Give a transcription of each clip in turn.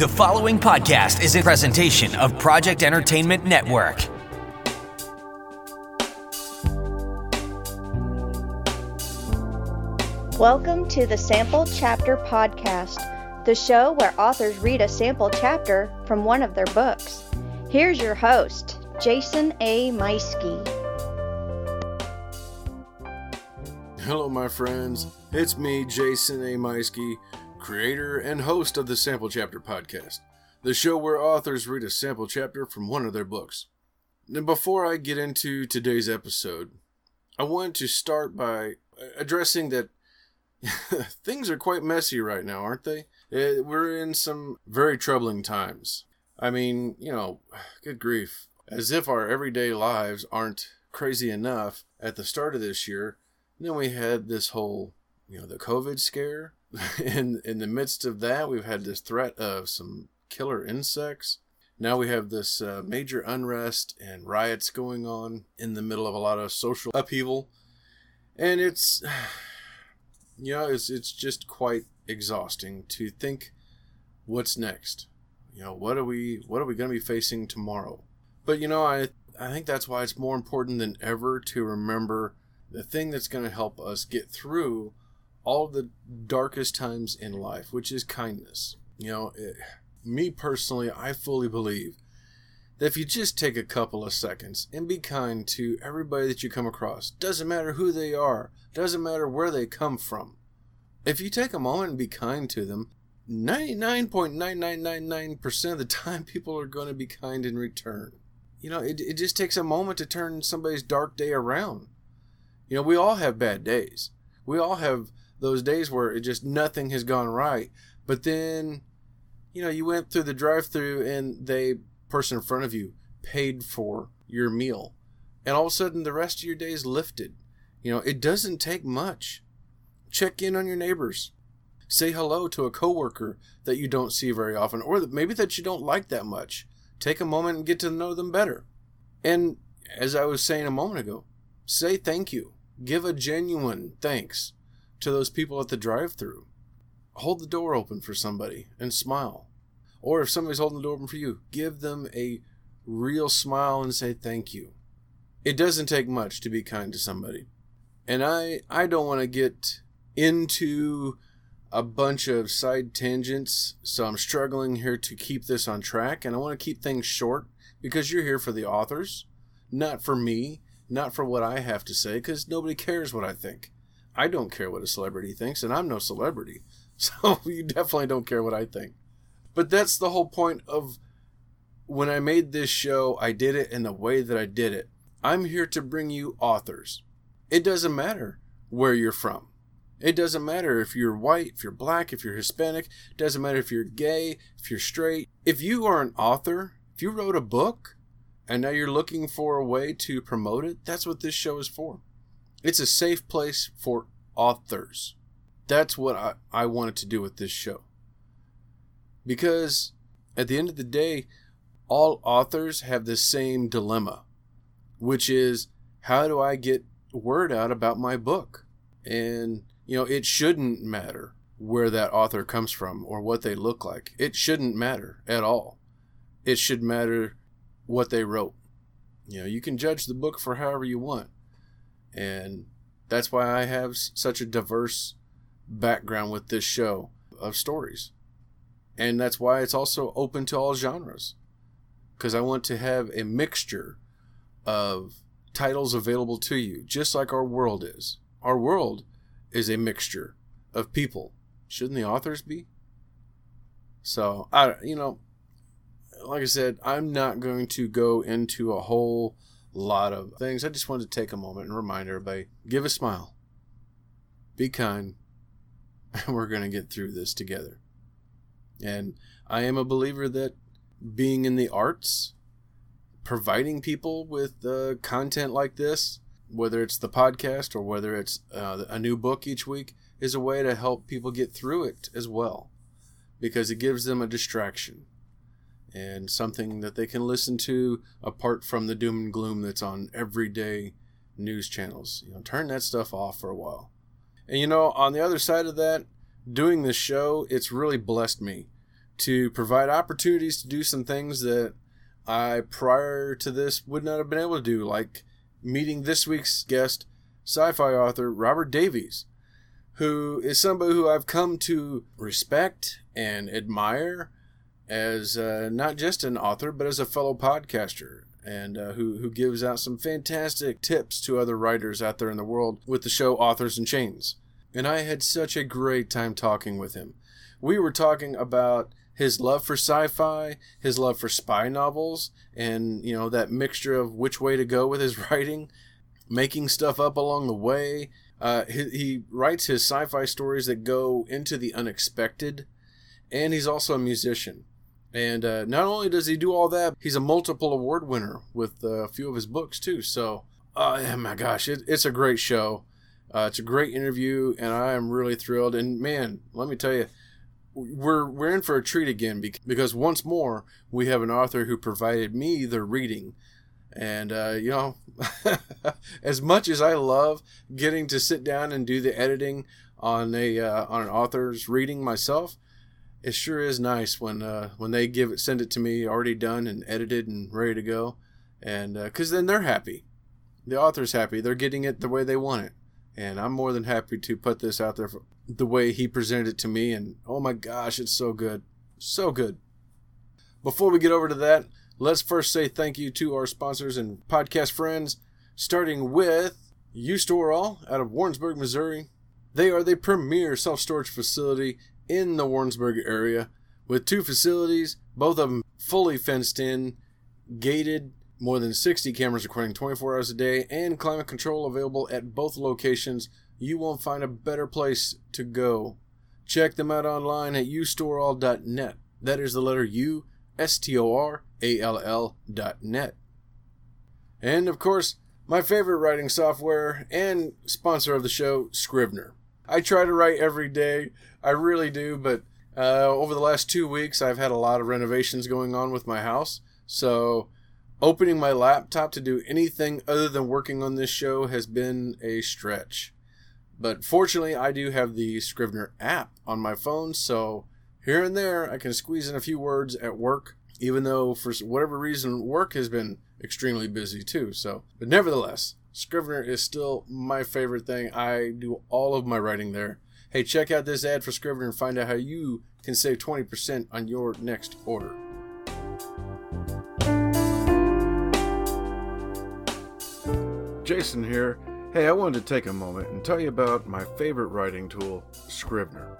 The following podcast is a presentation of Project Entertainment Network. Welcome to the Sample Chapter Podcast, the show where authors read a sample chapter from one of their books. Here's your host, Jason A. Meiske. Hello, my friends. It's me, Jason A. Meiske, creator and host of the Sample Chapter Podcast, the show where authors read a sample chapter from one of their books. Now, before I get into today's episode, I want to start by addressing that things are quite messy right now, aren't they? Uh, we're in some very troubling times. I mean, you know, good grief. As if our everyday lives aren't crazy enough at the start of this year. then we had this whole, you know, the COVID scare. in in the midst of that, we've had this threat of some killer insects. Now we have this uh, major unrest and riots going on in the middle of a lot of social upheaval. And it's you know, it's it's just quite exhausting to think what's next. You know, what are we what are we going to be facing tomorrow? But you know, I I think that's why it's more important than ever to remember the thing that's going to help us get through all the darkest times in life, which is kindness. You know, it, me personally, I fully believe that if you just take a couple of seconds and be kind to everybody that you come across, doesn't matter who they are, doesn't matter where they come from. If you take a moment and be kind to them, 99.9999% of the time people are going to be kind in return. You know, it, it just takes a moment to turn somebody's dark day around. You know, we all have bad days. We all have those days where it just nothing has gone right. But then, you know, you went through the drive through and the person in front of you paid for your meal. And all of a sudden the rest of your day is lifted. You know, it doesn't take much. Check in on your neighbors. Say hello to a coworker that you don't see very often, or maybe that you don't like that much. Take a moment and get to know them better. And as I was saying a moment ago, say thank you. Give a genuine thanks to those people at the drive through. Hold the door open for somebody and smile. Or if somebody's holding the door open for you, give them a real smile and say thank you. It doesn't take much to be kind to somebody. And I I don't want to get into a bunch of side tangents, so I'm struggling here to keep this on track, and I want to keep things short because you're here for the authors, not for me, not for what I have to say, because nobody cares what I think. I don't care what a celebrity thinks, and I'm no celebrity, so you definitely don't care what I think. But that's the whole point of when I made this show, I did it in the way that I did it. I'm here to bring you authors. It doesn't matter where you're from. It doesn't matter if you're white, if you're black, if you're Hispanic. It doesn't matter if you're gay, if you're straight. If you are an author, if you wrote a book, and now you're looking for a way to promote it, that's what this show is for. It's a safe place for authors. That's what I, I wanted to do with this show. Because at the end of the day, all authors have the same dilemma, which is how do I get word out about my book? And you know, it shouldn't matter where that author comes from or what they look like. It shouldn't matter at all. It should matter what they wrote. You know, you can judge the book for however you want. And that's why I have such a diverse background with this show of stories. And that's why it's also open to all genres. Because I want to have a mixture of titles available to you, just like our world is. Our world is a mixture of people. Shouldn't the authors be? So I, you know, like I said, I'm not going to go into a whole lot of things. I just wanted to take a moment and remind everybody: give a smile, be kind, and we're going to get through this together. And I am a believer that being in the arts, providing people with uh, content like this, whether it's the podcast or whether it's uh, a new book each week, is a way to help people get through it as well because it gives them a distraction and something that they can listen to apart from the doom and gloom that's on everyday news channels. You know, turn that stuff off for a while. And you know, on the other side of that, doing this show, it's really blessed me to provide opportunities to do some things that I prior to this would not have been able to do, like meeting this week's guest, sci fi author Robert Davies, who is somebody who I've come to respect and admire as uh, not just an author, but as a fellow podcaster. And uh, who, who gives out some fantastic tips to other writers out there in the world with the show Authors in Chains. And I had such a great time talking with him. We were talking about his love for sci-fi, his love for spy novels, and you know that mixture of which way to go with his writing, making stuff up along the way. Uh, he, he writes his sci-fi stories that go into the unexpected, and he's also a musician. And uh, not only does he do all that, he's a multiple award winner with uh, a few of his books too. So, oh my gosh, it, it's a great show. Uh, it's a great interview, and I am really thrilled. And man, let me tell you, we're we're in for a treat again because once more we have an author who provided me the reading, and uh, you know, as much as I love getting to sit down and do the editing on a uh, on an author's reading myself, it sure is nice when uh, when they give it send it to me already done and edited and ready to go, and because uh, then they're happy, the author's happy, they're getting it the way they want it, and I'm more than happy to put this out there the way he presented it to me, and oh my gosh, it's so good, so good. Before we get over to that, let's first say thank you to our sponsors and podcast friends, starting with U-Stor-All out of Warrensburg, Missouri. They are the premier self storage facility in the Warrensburg area with two facilities, both of them fully fenced in, gated, more than 60 cameras recording 24 hours a day, and climate control available at both locations. You won't find a better place to go. Check them out online at ustoreall.net. That is the letter U, S T O R A L dot net. And of course, my favorite writing software and sponsor of the show, Scrivener. I try to write every day. I really do, but uh, over the last two weeks, I've had a lot of renovations going on with my house. So, opening my laptop to do anything other than working on this show has been a stretch. But fortunately, I do have the Scrivener app on my phone, so here and there I can squeeze in a few words at work, even though for whatever reason work has been extremely busy too. So, but nevertheless, Scrivener is still my favorite thing. I do all of my writing there. Hey, check out this ad for Scrivener and find out how you can save 20% on your next order. Jason here. Hey, I wanted to take a moment and tell you about my favorite writing tool, Scrivener.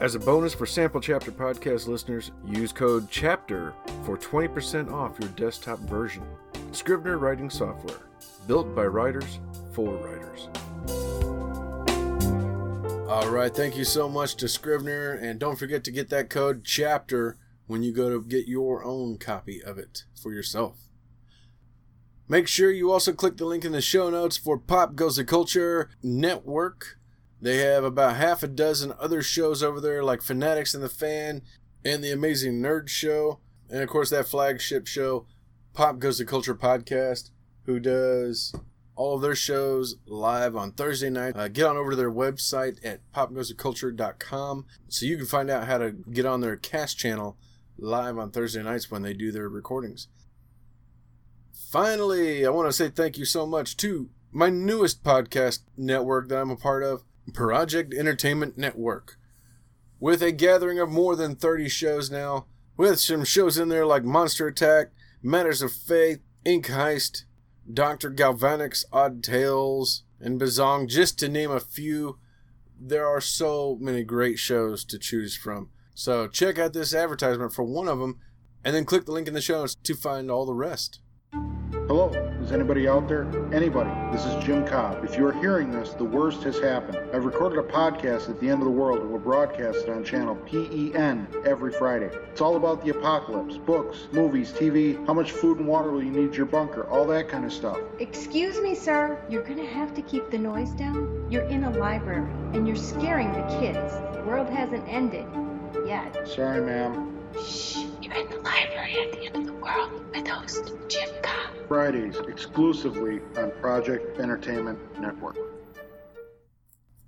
As a bonus for Sample Chapter podcast listeners, use code CHAPTER for 20% off your desktop version. Scrivener writing software, built by writers for writers. All right, thank you so much to Scrivener, and don't forget to get that code CHAPTER when you go to get your own copy of it for yourself. Make sure you also click the link in the show notes for Pop Goes the Culture Network they have about half a dozen other shows over there, like Fanatics and the Fan and the Amazing Nerd Show. And of course, that flagship show, Pop Goes the Culture Podcast, who does all of their shows live on Thursday night. Uh, get on over to their website at popgoestheculture.com so you can find out how to get on their cast channel live on Thursday nights when they do their recordings. Finally, I want to say thank you so much to my newest podcast network that I'm a part of, Project Entertainment Network, with a gathering of more than 30 shows now, with some shows in there like Monster Attack, Matters of Faith, Ink Heist, Dr. Galvanic's Odd Tales, and Bazong, just to name a few. There are so many great shows to choose from. So check out this advertisement for one of them, and then click the link in the show notes to find all the rest. Hello, is anybody out there? Anybody? This is Jim Cobb. If you are hearing this, the worst has happened. I've recorded a podcast at the end of the world and will broadcast it on channel PEN every Friday. It's all about the apocalypse, books, movies, TV, how much food and water will you need your bunker, all that kind of stuff. Excuse me, sir. You're gonna have to keep the noise down. You're in a library and you're scaring the kids. The world hasn't ended yet. Sorry, ma'am. Shh, you're in the library at the end of the world with host Jim Cobb. Fridays exclusively on Project Entertainment Network.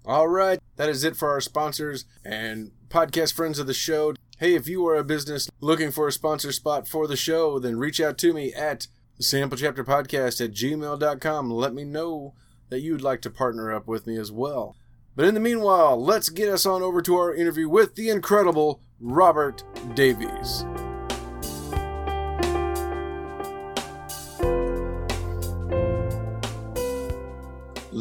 All right, that is it for our sponsors and podcast friends of the show. Hey, if you are a business looking for a sponsor spot for the show, then reach out to me at samplechapterpodcast chapter podcast at gmail.com. Let me know that you'd like to partner up with me as well. But in the meanwhile, let's get us on over to our interview with the incredible Robert Davies.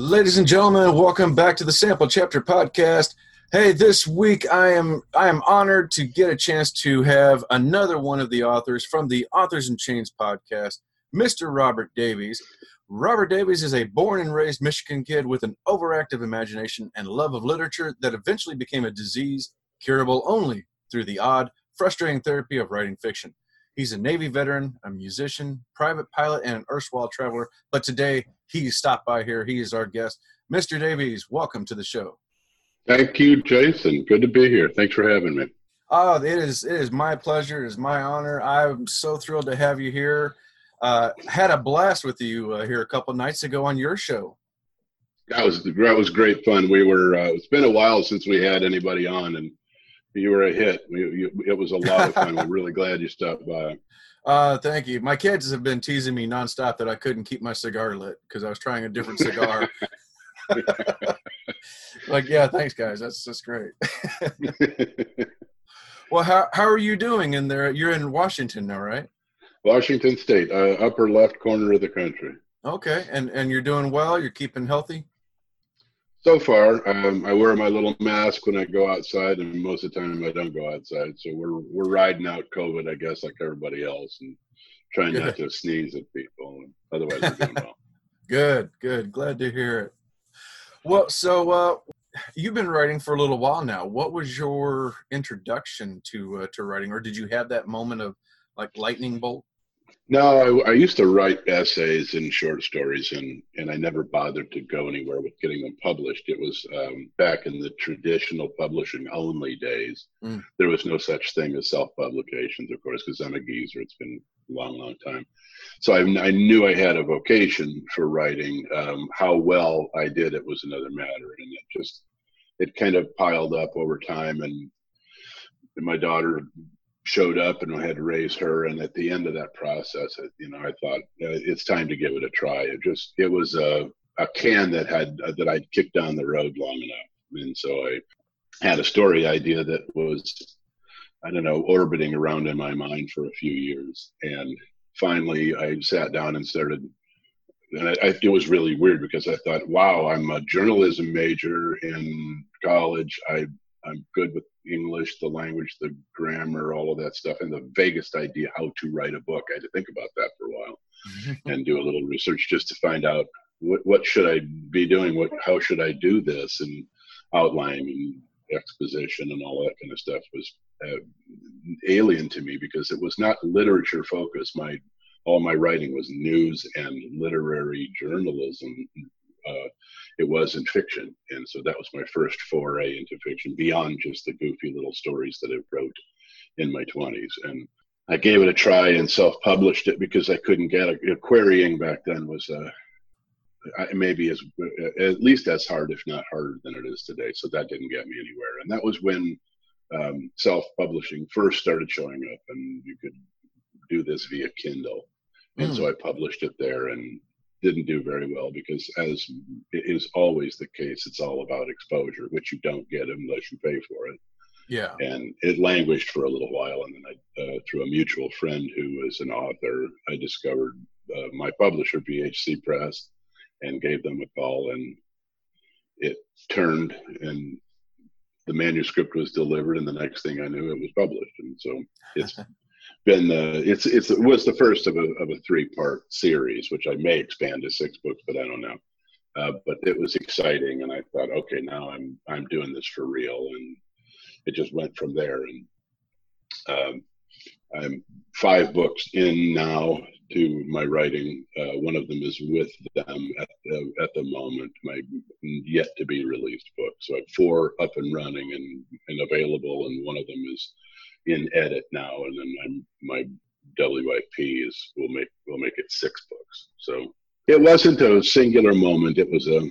Ladies and gentlemen, welcome back to the Sample Chapter Podcast. Hey, this week I am I am honored to get a chance to have another one of the authors from the Authors in Chains podcast, Mr. Robert Davies. Robert Davies is a born and raised Michigan kid with an overactive imagination and love of literature that eventually became a disease curable only through the odd, frustrating therapy of writing fiction. He's a Navy veteran, a musician, private pilot, and an erstwhile traveler. But today he stopped by here. He is our guest. Mr. Davies, welcome to the show. Thank you, Jason. Good to be here. Thanks for having me. Oh, it is it is my pleasure. It is my honor. I'm so thrilled to have you here. Uh, had a blast with you uh, here a couple nights ago on your show. That was that was great fun. We were. Uh, it's been a while since we had anybody on, and you were a hit. We, you, it was a lot of fun. We're really glad you stopped by. Uh, thank you. My kids have been teasing me nonstop that I couldn't keep my cigar lit because I was trying a different cigar. like, yeah, thanks, guys. That's that's great. well, how how are you doing in there? You're in Washington now, right? Washington State, uh, upper left corner of the country. Okay, and and you're doing well. You're keeping healthy. So far, um, I wear my little mask when I go outside, and most of the time I don't go outside. So we're we're riding out COVID, I guess, like everybody else, and trying Good. not to sneeze at people. And Otherwise, we're doing well. Good, good. Glad to hear it. Well, so uh, you've been writing for a little while now. What was your introduction to uh, to writing, or did you have that moment of like lightning bolt? No, I, I used to write essays and short stories, and and I never bothered to go anywhere with getting them published. It was um, back in the traditional publishing only days. Mm. There was no such thing as self publications, of course, because I'm a geezer. It's been a long, long time. So I, I knew I had a vocation for writing. Um, how well I did it was another matter, and it just it kind of piled up over time, and my daughter showed up and I had to raise her. And at the end of that process, you know, I thought it's time to give it a try. It just, it was a, a can that had, uh, that I'd kicked down the road long enough. And so I had a story idea that was, I don't know, orbiting around in my mind for a few years. And finally I sat down and started and I, I, it was really weird because I thought, wow, I'm a journalism major in college. I, I'm good with English, the language, the grammar, all of that stuff, and the vaguest idea how to write a book. I had to think about that for a while and do a little research just to find out what what should I be doing, what how should I do this, and outline and exposition and all that kind of stuff was uh, alien to me because it was not literature focused. My all my writing was news and literary journalism. Uh, it wasn't fiction. And so that was my first foray into fiction beyond just the goofy little stories that I wrote in my 20s. And I gave it a try and self published it because I couldn't get it. Querying back then was uh, maybe as at least as hard, if not harder than it is today. So that didn't get me anywhere. And that was when um, self publishing first started showing up, and you could do this via Kindle. And Mm. so I published it there and didn't do very well because, as is always the case, it's all about exposure, which you don't get unless you pay for it. Yeah. And it languished for a little while, and then I, uh, through a mutual friend who was an author, I discovered uh, my publisher, BHC Press, and gave them a call, and it turned, and the manuscript was delivered, and the next thing I knew, it was published, and so it's been the it's it's it was the first of a of a three part series, which I may expand to six books, but I don't know. Uh, but it was exciting, and I thought, okay, now I'm I'm doing this for real, and it just went from there. And um, I'm five books in now to my writing. Uh, one of them is with them at the, at the moment, my yet to be released book. So I have four up and running and, and available, and one of them is in edit now, and then I'm, my WIP is will make will make it six books. So it wasn't a singular moment. It was a,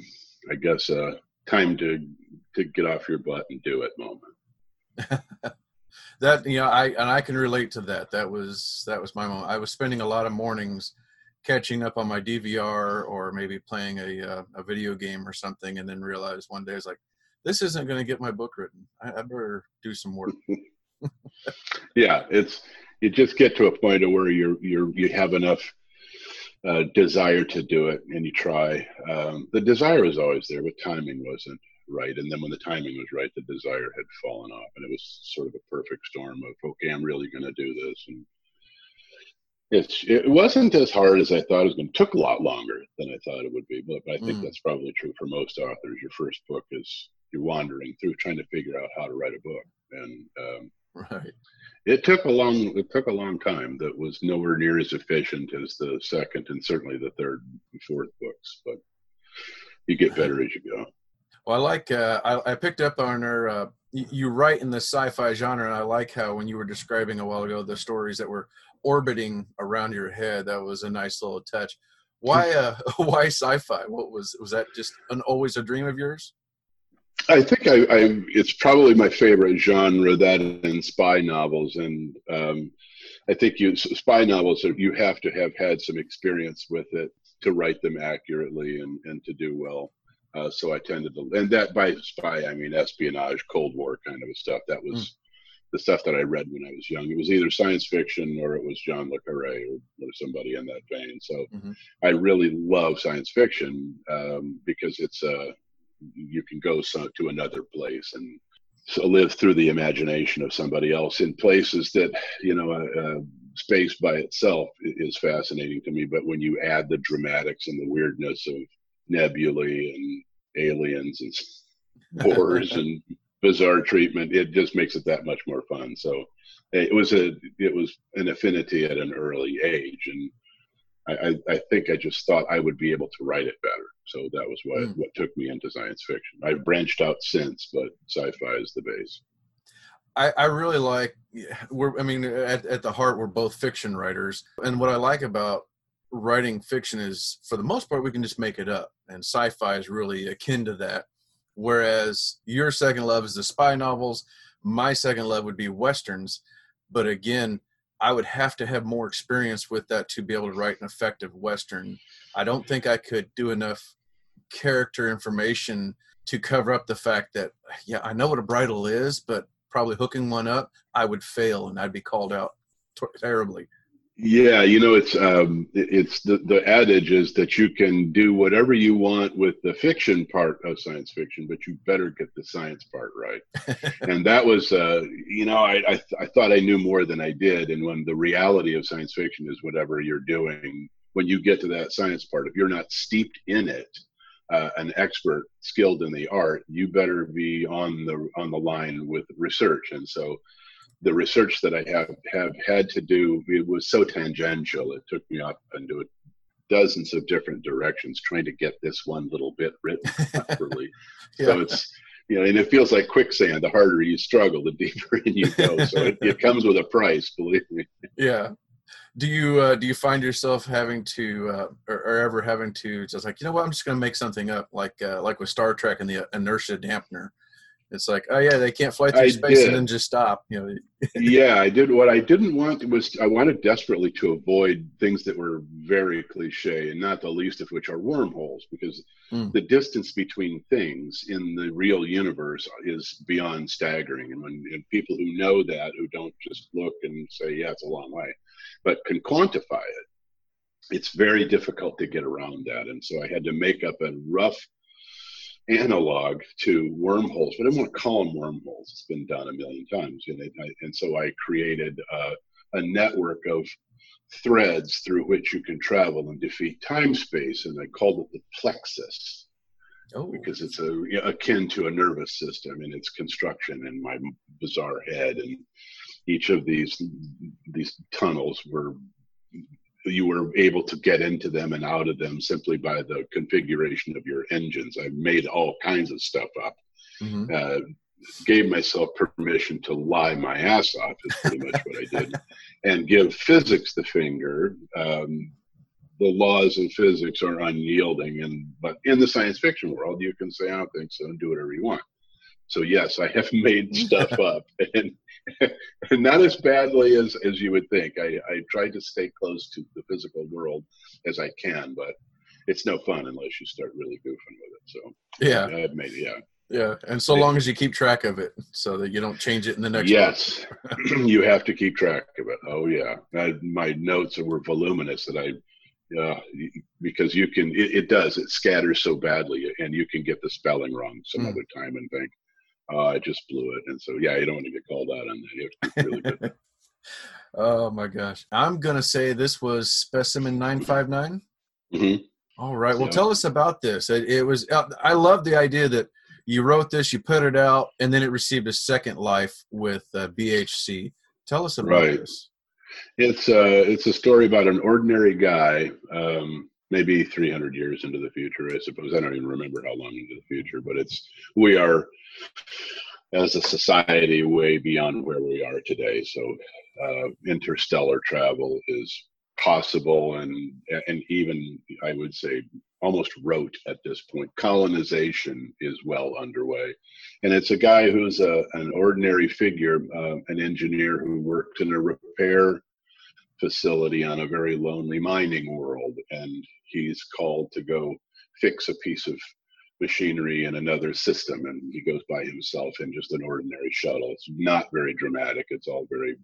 I guess, a time to to get off your butt and do it moment. that you know i and i can relate to that that was that was my moment i was spending a lot of mornings catching up on my dvr or maybe playing a uh, a video game or something and then realized one day i was like this isn't going to get my book written I, I better do some work yeah it's you just get to a point of where you're you're you have enough uh, desire to do it and you try um, the desire is always there but timing wasn't right. And then when the timing was right, the desire had fallen off, and it was sort of a perfect storm of okay, I'm really going to do this. And it's it wasn't as hard as I thought it was going. to Took a lot longer than I thought it would be, but I think mm. that's probably true for most authors. Your first book is you're wandering through trying to figure out how to write a book, and um, right. It took a long it took a long time. That was nowhere near as efficient as the second and certainly the third and fourth books, but you get better as you go. Well, I like. Uh, I, I, picked up on her. Uh, you, you write in the sci-fi genre, and I like how when you were describing a while ago the stories that were orbiting around your head. That was a nice little touch. Why? Uh, why sci-fi? What was was that? Just an always a dream of yours? I think I, I it's probably my favorite genre that and spy novels, and um, I think you spy novels you have to have had some experience with it to write them accurately and, and to do well. Uh, so I tended to, and that by spy I mean espionage, Cold War kind of stuff. That was mm. the stuff that I read when I was young. It was either science fiction or it was John le Carre or, or somebody in that vein. So mm-hmm. I really love science fiction um, because it's uh, you can go so, to another place and so live through the imagination of somebody else in places that you know. Uh, uh, space by itself is fascinating to me, but when you add the dramatics and the weirdness of nebulae and aliens and horrors and bizarre treatment it just makes it that much more fun so it was a it was an affinity at an early age and I, I, think I just thought I would be able to write it better. So that was what, mm. what took me into science fiction. I've branched out since, but sci-fi is the base. I, I really like we're I mean at, at the heart we're both fiction writers. And what I like about writing fiction is for the most part we can just make it up and sci-fi is really akin to that whereas your second love is the spy novels my second love would be westerns but again i would have to have more experience with that to be able to write an effective western. I don't think i could do enough character information to cover up the fact that yeah i know what a bridle is but probably hooking one up i would fail and i'd be called out terribly yeah, you know, it's um, it's the the adage is that you can do whatever you want with the fiction part of science fiction, but you better get the science part right. and that was, uh, you know, I, I I thought I knew more than I did, and when the reality of science fiction is whatever you're doing, when you get to that science part, if you're not steeped in it, uh, an expert skilled in the art, you better be on the on the line with research, and so the research that I have have had to do it was so tangential. It took me up into dozens of different directions trying to get this one little bit written properly. yeah. So it's you know, and it feels like quicksand. The harder you struggle, the deeper in you go. So it, it comes with a price, believe me. Yeah. Do you uh, do you find yourself having to uh, or, or, ever having to just like you know what I'm just going to make something up like uh, like with Star Trek and the inertia dampener it's like, oh yeah, they can't fly through I space did. and then just stop. You know. yeah, I did. What I didn't want was I wanted desperately to avoid things that were very cliche, and not the least of which are wormholes, because mm. the distance between things in the real universe is beyond staggering. And when and people who know that, who don't just look and say, yeah, it's a long way, but can quantify it, it's very difficult to get around that. And so I had to make up a rough analog to wormholes, but I don't want to call them wormholes. It's been done a million times, and, I, and so I created uh, a network of threads through which you can travel and defeat time space, and I called it the plexus Oh, because it's a akin to a nervous system in its construction in my bizarre head, and each of these these tunnels were you were able to get into them and out of them simply by the configuration of your engines. I made all kinds of stuff up. mhm. Uh, gave myself permission to lie my ass off is pretty much what I did, and give physics the finger. Um, the laws of physics are unyielding, and but in the science fiction world, you can say I don't think so and do whatever you want. So yes, I have made stuff up, and, and not as badly as as you would think. I I tried to stay close to the physical world as I can, but it's no fun unless you start really goofing with it. So yeah, I've made. Yeah. yeah. And so long as you keep track of it, so that you don't change it in the next. book. Yes, you have to keep track of it. Oh yeah, I, my notes were voluminous that I, uh, because you can. It, it does. It scatters so badly, and you can get the spelling wrong some Hmm. other time and think, "Oh, I just blew it." And so yeah, you don't want to get called out on that. You have to be really good. Oh my gosh. I'm gonna say this was specimen nine five nine. hmm All right. Well, Yeah. tell us about this. It, it was. uh, I love the idea that you wrote this, you put it out, and then it received a second life with uh, BHC. Tell us about Right. this. It's uh, it's a story about an ordinary guy, um, maybe 300 years into the future, I suppose. I don't even remember how long into the future, but it's we are as a society way beyond where we are today. So uh, interstellar travel is possible, and and even I would say almost rote at this point. Colonization is well underway, and it's a guy who's a, an ordinary figure, uh, an engineer who worked in a repair facility on a very lonely mining world, and he's called to go fix a piece of machinery in another system, and he goes by himself in just an ordinary shuttle. It's not very dramatic. It's all very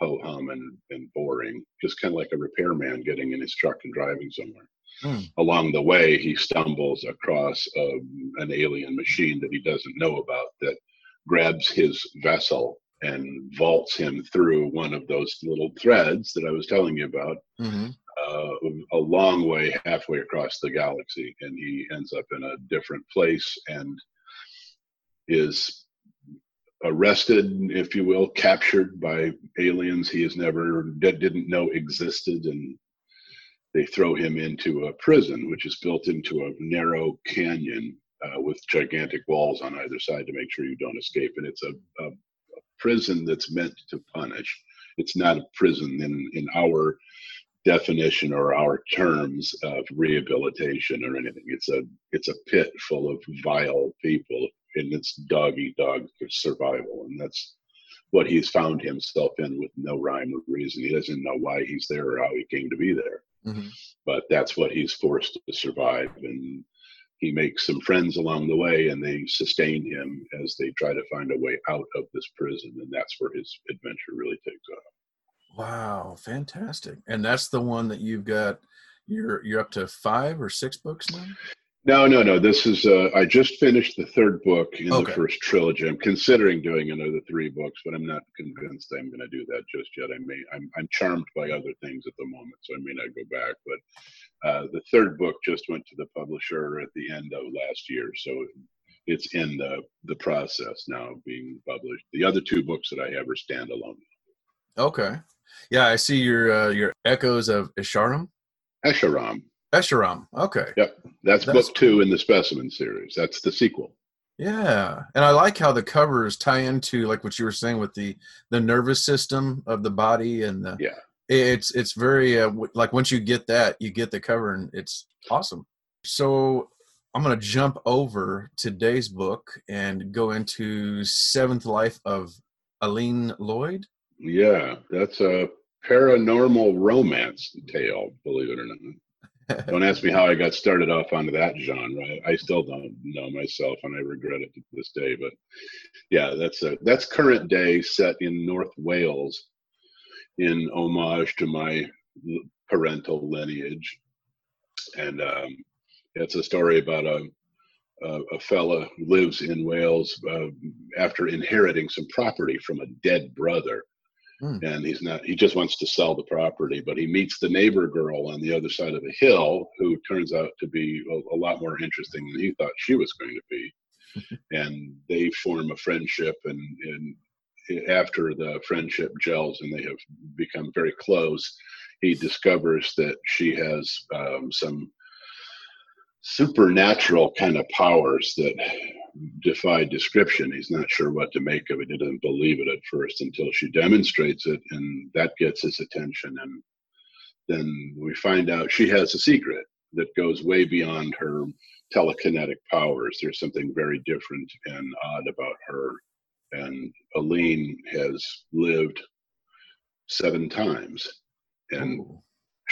ho hum and, and boring, just kind of like a repairman getting in his truck and driving somewhere. Hmm. Along the way, he stumbles across um, an alien machine that he doesn't know about that grabs his vessel and vaults him through one of those little threads that I was telling you about hmm uh, a long way halfway across the galaxy and he ends up in a different place and is arrested if you will captured by aliens he has never didn't know existed and they throw him into a prison which is built into a narrow canyon uh, with gigantic walls on either side to make sure you don't escape and it's a, a prison that's meant to punish it's not a prison in in our definition or our terms of rehabilitation or anything. It's a it's a pit full of vile people, and it's dog eat dog for survival, and that's what he's found himself in with no rhyme or reason. He doesn't know why he's there or how he came to be there, hmm but that's what he's forced to survive. And he makes some friends along the way, and they sustain him as they try to find a way out of this prison, and that's where his adventure really takes off. Wow, fantastic! And that's the one that you've got. You're you're up to five or six books now. No, no, no. This is uh, I just finished the third book in Okay. the first trilogy. I'm considering doing another three books, but I'm not convinced I'm going to do that just yet. I may I'm I'm charmed by other things at the moment, so I may not go back. But uh, the third book just went to the publisher at the end of last year, so it's in the the process now being published. The other two books that I have are standalone. Okay. Yeah, I see your uh, your echoes of Isharam. Esharam. Esharam. Okay. Yep, that's, That's book two in the Specimen series. That's the sequel. Yeah, and I like how the covers tie into like what you were saying with the the nervous system of the body and the Yeah. It's it's very uh, w- like once you get that, you get the cover and it's awesome. So I'm gonna jump over today's book and go into Seventh Life of Aline Lloyd. Yeah, that's a paranormal romance tale, believe it or not. Don't ask me how I got started off onto that genre. I, still don't know myself, and I regret it to this day. But yeah, that's a that's current day, set in North Wales, in homage to my parental lineage, and um, it's a story about a a, a fella who lives in Wales uh, after inheriting some property from a dead brother Hmm. And he's not, he just wants to sell the property, but he meets the neighbor girl on the other side of the hill who turns out to be a, a lot more interesting than he thought she was going to be. and they form a friendship and, and after the friendship gels and they have become very close, he discovers that she has um, some supernatural kind of powers that defy description. He's not sure what to make of it. He doesn't believe it at first until she demonstrates it, and that gets his attention. And then we find out she has a secret that goes way beyond her telekinetic powers. There's something very different and odd about her. And Aline has lived seven times, and Ooh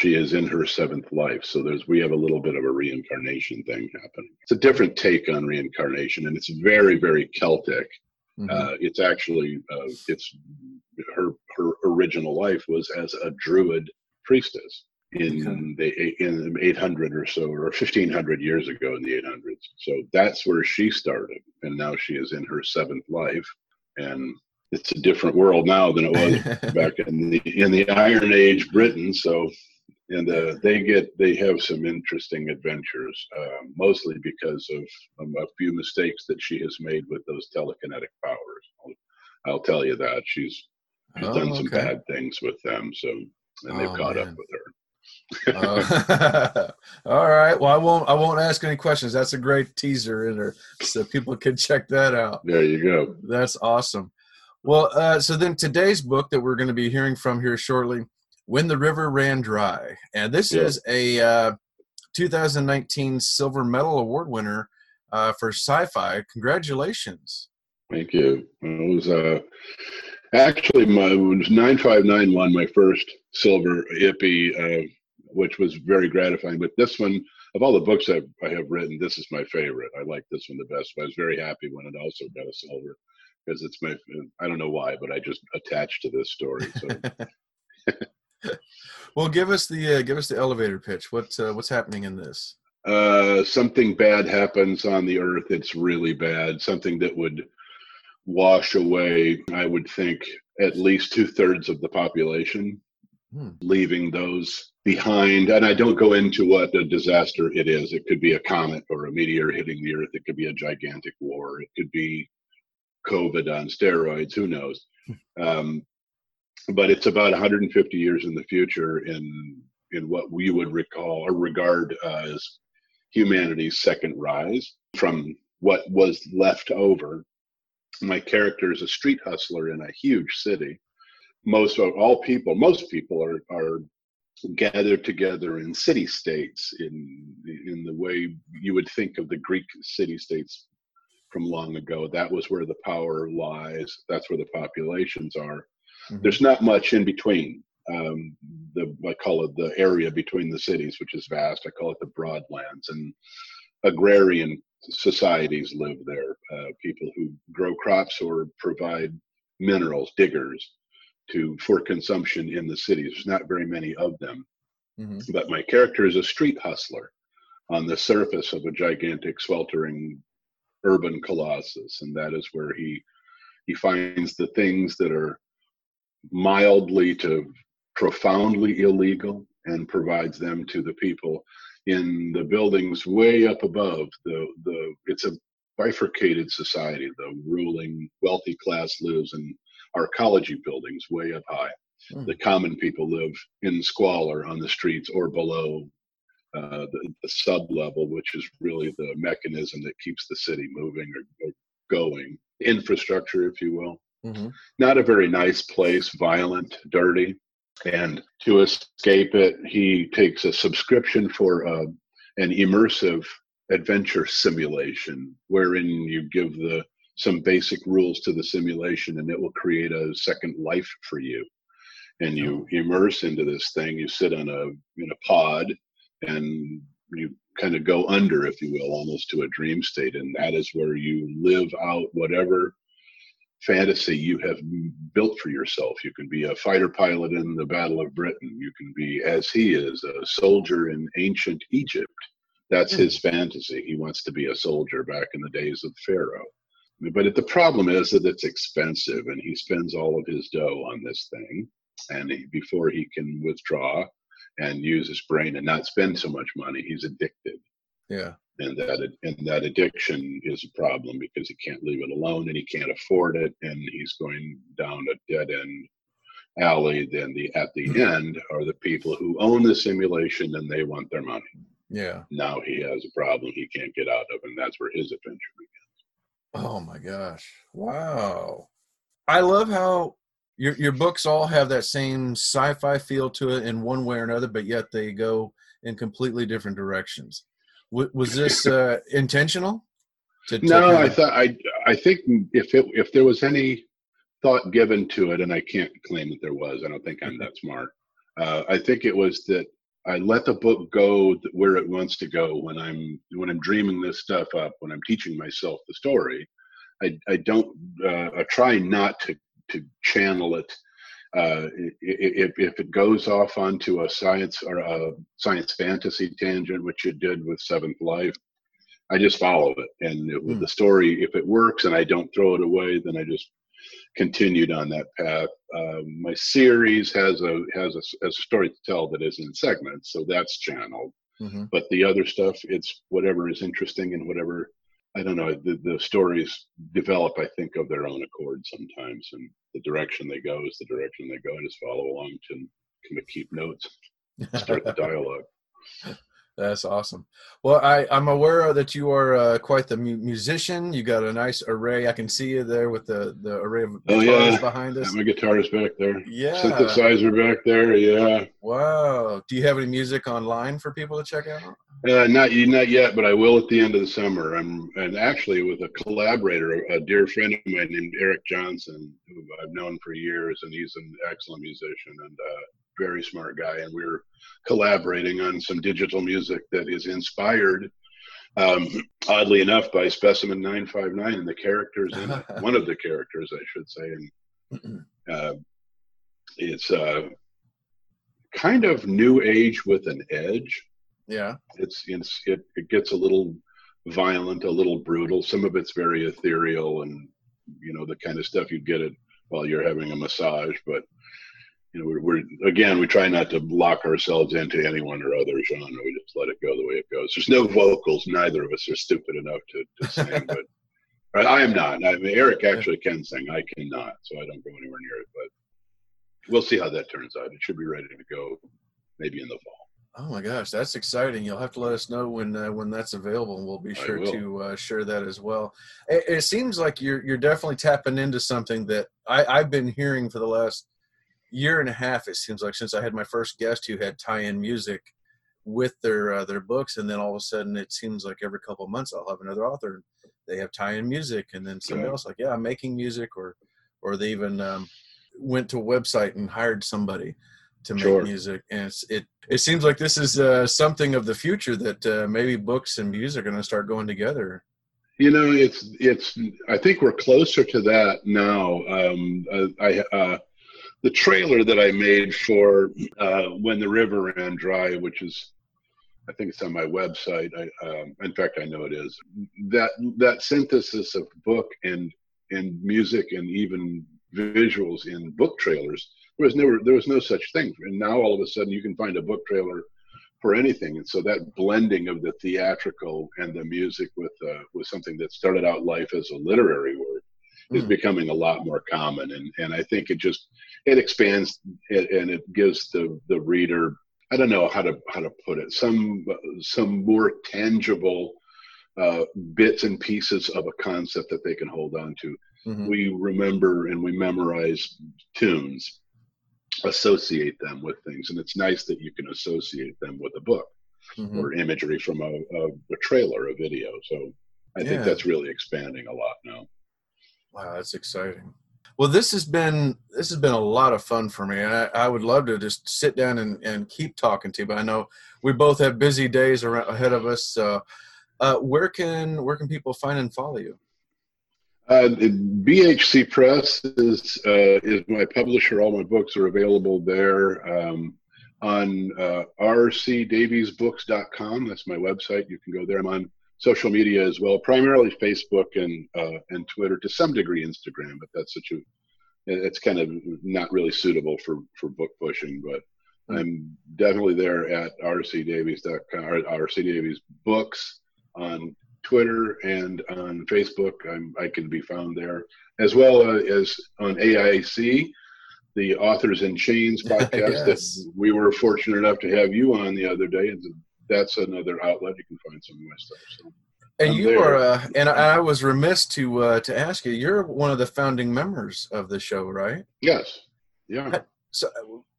she is in her seventh life. So there's we have a little bit of a reincarnation thing happening. It's a different take on reincarnation, and it's very very Celtic. Mm-hmm. Uh, it's actually uh, it's her her original life was as a druid priestess in okay. the in 800 or so or 1500 years ago in the 800s. So that's where she started, and now she is in her seventh life, and it's a different world now than it was back in the in the Iron Age Britain. So and uh, they get they have some interesting adventures, uh, mostly because of um, a few mistakes that she has made with those telekinetic powers. I'll, I'll tell you that she's, she's oh, done some okay. bad things with them, so and they've oh, caught man. up with her. uh, all right. Well, I won't. I won't ask any questions. That's a great teaser in there, so people can check that out. There you go. That's awesome. Well, uh, so then today's book that we're going to be hearing from here shortly when the River Ran Dry. And this yeah. is a uh, 2019 Silver Medal Award winner uh, for sci fi. Congratulations. Thank you. It was uh, actually my, it was 9591, my first silver IPPY, uh, which was very gratifying. But this one, of all the books I've, I have written, this is my favorite. I like this one the best. But I was very happy when it also got a silver because it's my, I don't know why, but I just attached to this story. So. well, give us the uh, give us the elevator pitch. What uh, what's happening in this? Uh, something bad happens on the earth. It's really bad. Something that would wash away, I would think, at least two thirds of the population, hmm. leaving those behind. And I don't go into what a disaster it is. It could be a comet or a meteor hitting the earth. It could be a gigantic war. It could be COVID on steroids. Who knows? Hmm. Um, but it's about 150 years in the future in in what we would recall or regard as humanity's second rise from what was left over. My character is a street hustler in a huge city. Most of all people, most people are are gathered together in city states in in the way you would think of the Greek city states from long ago. That was where the power lies. That's where the populations are. Mm-hmm. There's not much in between. Um, the I call it the area between the cities, which is vast. I call it the broadlands, and agrarian societies live there. Uh, people who grow crops or provide minerals, diggers, to for consumption in the cities. There's not very many of them. Mm-hmm. But my character is a street hustler on the surface of a gigantic, sweltering urban colossus, and that is where he he finds the things that are mildly to profoundly illegal and provides them to the people in the buildings way up above the the it's a bifurcated society. The ruling wealthy class lives in arcology buildings way up high. Mm. the common people live in squalor on the streets or below uh, the, the sub level which is really the mechanism that keeps the city moving or, or going. Infrastructure if you will Mm-hmm. Not a very nice place, violent, dirty. And to escape it, he takes a subscription for uh, an immersive adventure simulation wherein you give the some basic rules to the simulation and it will create a second life for you and you oh. immerse into this thing you sit on a in a pod and you kind of go under if you will almost to a dream state and that is where you live out whatever fantasy you have built for yourself. You can be a fighter pilot in the Battle of Britain. You can be, as he is, a soldier in ancient Egypt. That's his mm-hmm. fantasy. He wants to be a soldier back in the days of Pharaoh. but the problem is that it's expensive, and he spends all of his dough on this thing, and he, before he can withdraw and use his brain and not spend so much money, he's addicted Yeah. and that and that addiction is a problem because he can't leave it alone and he can't afford it and he's going down a dead end alley then the at the mm-hmm. end are the people who own the simulation and they want their money Yeah. now he has a problem he can't get out of and that's where his adventure begins Oh my gosh. Wow. I love how your your books all have that same sci-fi feel to it in one way or another, but yet they go in completely different directions. W- was this uh, intentional? To, to no i thought i i think if it if there was any thought given to it and i can't claim that there was i don't think i'm that smart uh, i think it was that i let the book go where it wants to go when i'm when i'm dreaming this stuff up when i'm teaching myself the story i i don't uh, i try not to to channel it uh, if, if it goes off onto a science or a science fantasy tangent, which it did with Seventh Life, I just follow it. And it, with Hmm. the story, if it works and I don't throw it away, then I just continued on that path. Um, my series has a has a, has a story to tell that is in segments, so that's channeled. Mhm. But the other stuff, it's whatever is interesting and whatever. I don't know. The, the stories develop, I think, of their own accord sometimes, and the direction they go is the direction they go. I just follow along to kind of keep notes, start the dialogue. That's awesome. Well, I, I'm aware that you are uh, quite the mu- musician. You got a nice array. I can see you there with the, the array of Oh, guitars yeah. behind us. My guitars back there. Yeah. Synthesizer back there. Yeah. Wow. Do you have any music online for people to check out? Uh, not not yet, but I will at the end of the summer. I'm and actually with a collaborator, a dear friend of mine named Eric Johnson, who I've known for years, and he's an excellent musician and uh, very smart guy. And we're collaborating on some digital music that is inspired, um, oddly enough, by Specimen 959 and the characters in it. One of the characters, I should say, and uh, it's uh, kind of new age with an edge Yeah. it's, it's it, it gets a little violent a little brutal some of it's very ethereal and you know the kind of stuff you'd get it while you're having a massage but you know we're, we're again we try not to lock ourselves into any one or other genre we just let it go the way it goes there's no vocals neither of us are stupid enough to, to sing but I I am not. I mean, Eric actually can sing. I cannot, so I don't go anywhere near it. But we'll see how that turns out. It should be ready to go, maybe in the fall. Oh my gosh, that's exciting! You'll have to let us know when uh, when that's available, and we'll be sure to uh, share that as well. It, it seems like you're you're definitely tapping into something that I, I've been hearing for the last year and a half. It seems like since I had my first guest who had tie-in music with their uh, their books, and then all of a sudden it seems like every couple of months I'll have another author. They have tie-in music, and then somebody Yeah. else like, yeah, I'm making music, or or they even um, went to a website and hired somebody to make Sure. music and it's, it it seems like this is uh, something of the future that uh, maybe books and music are going to start going together You know, it's it's. I think we're closer to that now. Um, uh, I uh, the trailer that I made for uh, when the river ran dry, which is, I think it's on my website. I, um, in fact, I know it is. That that synthesis of book and and music and even visuals in book trailers. There was never there was no such thing, and now all of a sudden you can find a book trailer for anything. And so that blending of the theatrical and the music with uh, with something that started out life as a literary work is Hmm. becoming a lot more common. And and I think it just it expands it, and it gives the the reader I don't know how to how to put it some some more tangible uh, bits and pieces of a concept that they can hold on to. Mhm. We remember and we memorize tunes, associate them with things, and it's nice that you can associate them with a book Mhm. or imagery from a, a, a trailer, a video. So I Yeah. think that's really expanding a lot now. wow that's exciting well this has been this has been a lot of fun for me and i, I would love to just sit down and, and keep talking to you but i know we both have busy days ar- ahead of us so uh, where can where can people find and follow you Uh, BHC Press is uh, is my publisher. All my books are available there um, on uh, rcdaviesbooks.com. That's my website. You can go there. I'm on social media as well, primarily Facebook and uh, and Twitter, to some degree Instagram, but that's such a it's kind of not really suitable for for book pushing. But mm-hmm. I'm definitely there at rcdavies.com, RC Davies Books on Twitter and on Facebook. I'm, I can be found there as well uh, as on AIC, the Authors in Chains podcast yes. that we were fortunate enough to have you on the other day. And that's another outlet. You can find some of my stuff. So. And I'm you there. are, uh, and I was remiss to uh, to ask you. You're one of the founding members of the show, right? Yes. Yeah. So,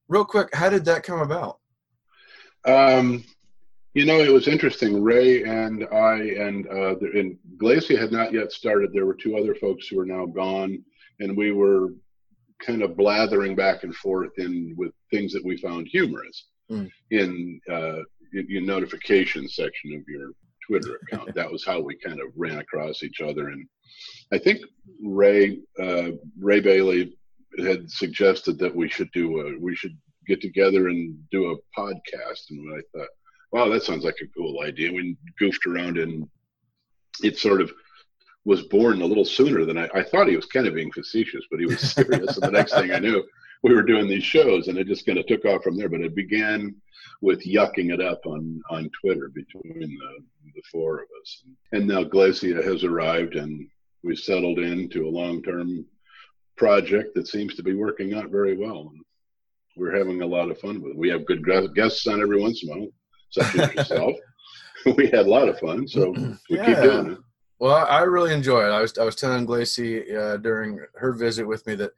real quick, how did that come about? Um, you know, it was interesting. Ray and I and uh, and Glacia had not yet started. There were two other folks who are now gone, and we were kind of blathering back and forth in with things that we found humorous mm. in uh, your notification section of your Twitter account. that was how we kind of ran across each other, and I think Ray uh, Ray Bailey had suggested that we should do a we should get together and do a podcast, and I thought wow, that sounds like a cool idea. We goofed around and it sort of was born a little sooner than I, I thought he was kind of being facetious, but he was serious. and the next thing I knew, we were doing these shows and it just kind of took off from there. But it began with yucking it up on, on Twitter between the, the four of us. And now Glacia has arrived and we settled into a long term project that seems to be working out very well. We're having a lot of fun with it. We have good guests on every once in a while such as yourself. we had a lot of fun, so we yeah. keep doing it. Well, I really enjoy it. I was I was telling Glacy uh, during her visit with me that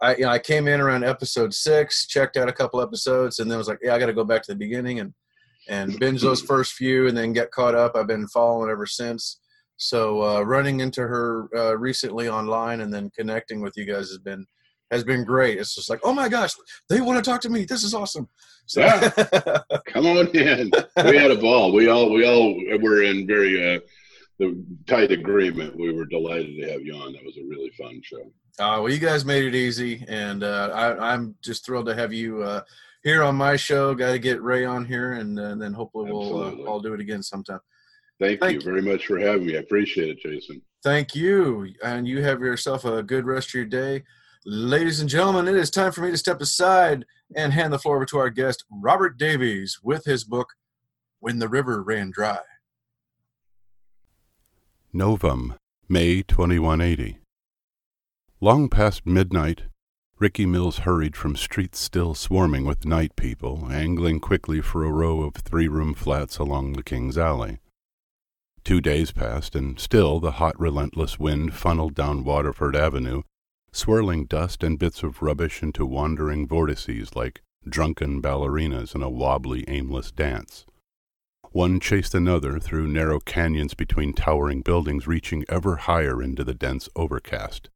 I you know I came in around episode six, checked out a couple episodes, and then was like, yeah, I got to go back to the beginning and and binge those first few, and then get caught up. I've been following ever since. So uh, running into her uh, recently online and then connecting with you guys has been has been great. It's just like, oh my gosh, they want to talk to me. This is awesome. So. Yeah. Come on in. We had a ball. We all we all were in very uh, the tight agreement. We were delighted to have you on. That was a really fun show. Uh, well, you guys made it easy, and uh, I, am just thrilled to have you uh, here on my show. Got to get Ray on here, and, uh, and then hopefully we'll uh, all do it again sometime. Thank, Thank you very much for having me. I appreciate it, Jason. Thank you, and you have yourself a good rest of your day. Ladies and gentlemen, it is time for me to step aside and hand the floor over to our guest, Robert Davies, with his book, When the River Ran Dry. Novum, May 2180. Long past midnight, Ricky Mills hurried from streets still swarming with night people, angling quickly for a row of three room flats along the King's Alley. Two days passed, and still the hot, relentless wind funneled down Waterford Avenue swirling dust and bits of rubbish into wandering vortices like drunken ballerinas in a wobbly, aimless dance. One chased another through narrow canyons between towering buildings reaching ever higher into the dense overcast.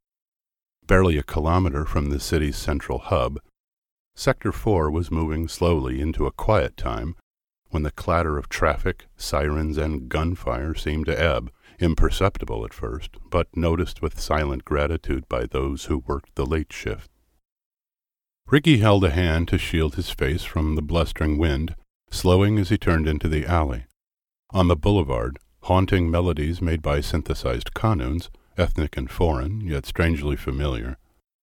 Barely a kilometer from the city's central hub, Sector 4 was moving slowly into a quiet time when the clatter of traffic, sirens, and gunfire seemed to ebb, imperceptible at first, but noticed with silent gratitude by those who worked the late shift. Ricky held a hand to shield his face from the blustering wind, slowing as he turned into the alley. On the boulevard, haunting melodies made by synthesized qanun's, ethnic and foreign, yet strangely familiar,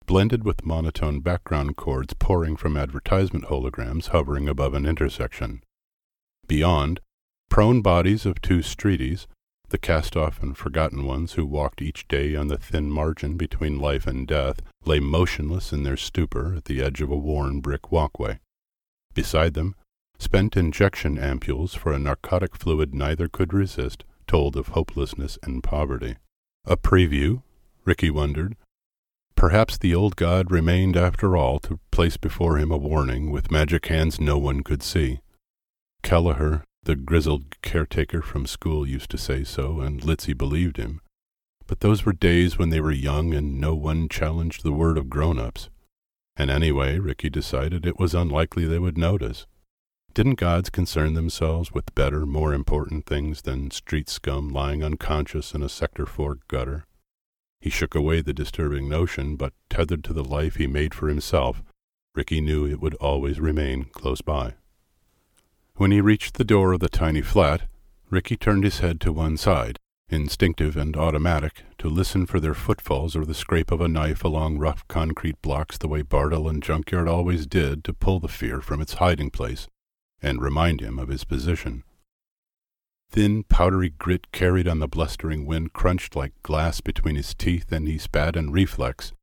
blended with monotone background chords pouring from advertisement holograms hovering above an intersection. Beyond, prone bodies of two streeties the cast off and forgotten ones who walked each day on the thin margin between life and death lay motionless in their stupor at the edge of a worn brick walkway. Beside them, spent injection ampules for a narcotic fluid neither could resist told of hopelessness and poverty. A preview, Ricky wondered. Perhaps the old god remained after all to place before him a warning with magic hands no one could see. Kelleher the grizzled caretaker from school used to say so, and Litzy believed him. But those were days when they were young and no one challenged the word of grown-ups. And anyway, Ricky decided it was unlikely they would notice. Didn't gods concern themselves with better, more important things than street scum lying unconscious in a Sector 4 gutter? He shook away the disturbing notion, but tethered to the life he made for himself, Ricky knew it would always remain close by. When he reached the door of the tiny flat, Ricky turned his head to one side, instinctive and automatic, to listen for their footfalls or the scrape of a knife along rough concrete blocks the way Bartle and Junkyard always did to pull the fear from its hiding place and remind him of his position. Thin, powdery grit carried on the blustering wind crunched like glass between his teeth, and he spat in reflex,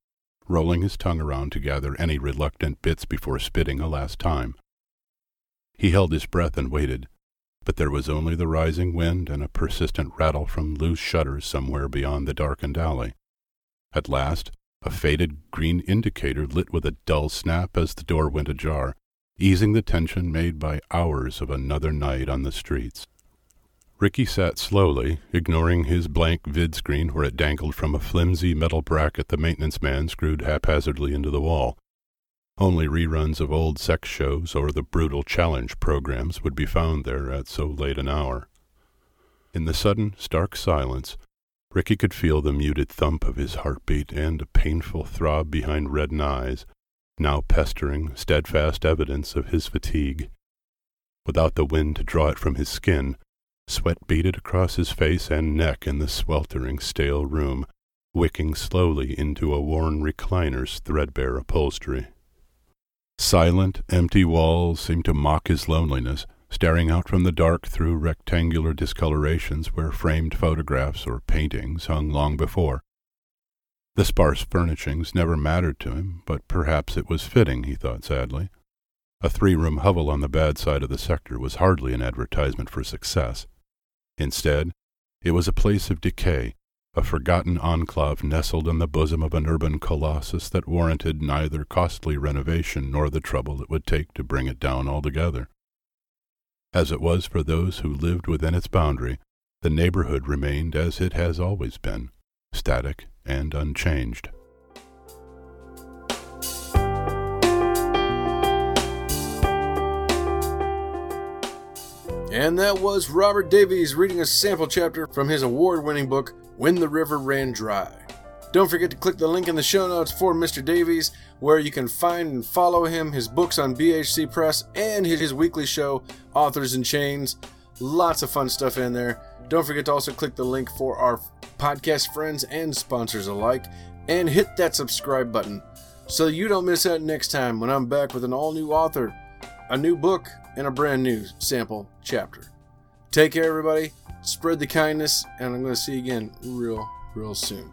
rolling his tongue around to gather any reluctant bits before spitting a last time. He held his breath and waited, but there was only the rising wind and a persistent rattle from loose shutters somewhere beyond the darkened alley. At last, a faded green indicator lit with a dull snap as the door went ajar, easing the tension made by hours of another night on the streets. Ricky sat slowly, ignoring his blank vid screen where it dangled from a flimsy metal bracket the maintenance man screwed haphazardly into the wall. Only reruns of old sex shows or the brutal challenge programs would be found there at so late an hour. In the sudden, stark silence, Ricky could feel the muted thump of his heartbeat and a painful throb behind reddened eyes, now pestering, steadfast evidence of his fatigue. Without the wind to draw it from his skin, sweat beaded across his face and neck in the sweltering, stale room, wicking slowly into a worn recliner's threadbare upholstery. Silent, empty walls seemed to mock his loneliness, staring out from the dark through rectangular discolorations where framed photographs or paintings hung long before. The sparse furnishings never mattered to him, but perhaps it was fitting, he thought sadly. A three-room hovel on the bad side of the sector was hardly an advertisement for success. Instead, it was a place of decay, a forgotten enclave nestled in the bosom of an urban colossus that warranted neither costly renovation nor the trouble it would take to bring it down altogether. As it was for those who lived within its boundary, the neighborhood remained as it has always been, static and unchanged. And that was Robert Davies reading a sample chapter from his award winning book, When the River Ran Dry. Don't forget to click the link in the show notes for Mr. Davies, where you can find and follow him, his books on BHC Press, and his weekly show, Authors in Chains. Lots of fun stuff in there. Don't forget to also click the link for our podcast friends and sponsors alike, and hit that subscribe button so you don't miss out next time when I'm back with an all new author, a new book, and a brand new sample chapter. Take care, everybody. Spread the kindness, and I'm going to see you again real, real soon.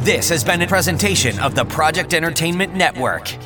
This has been a presentation of the Project Entertainment Network.